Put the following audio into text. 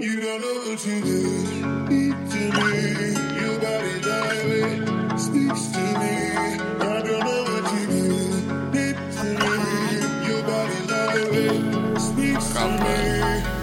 You don't know what you do, mean to me. Your body language speaks to me. I don't know what you do, mean to me. Your body language speaks to me.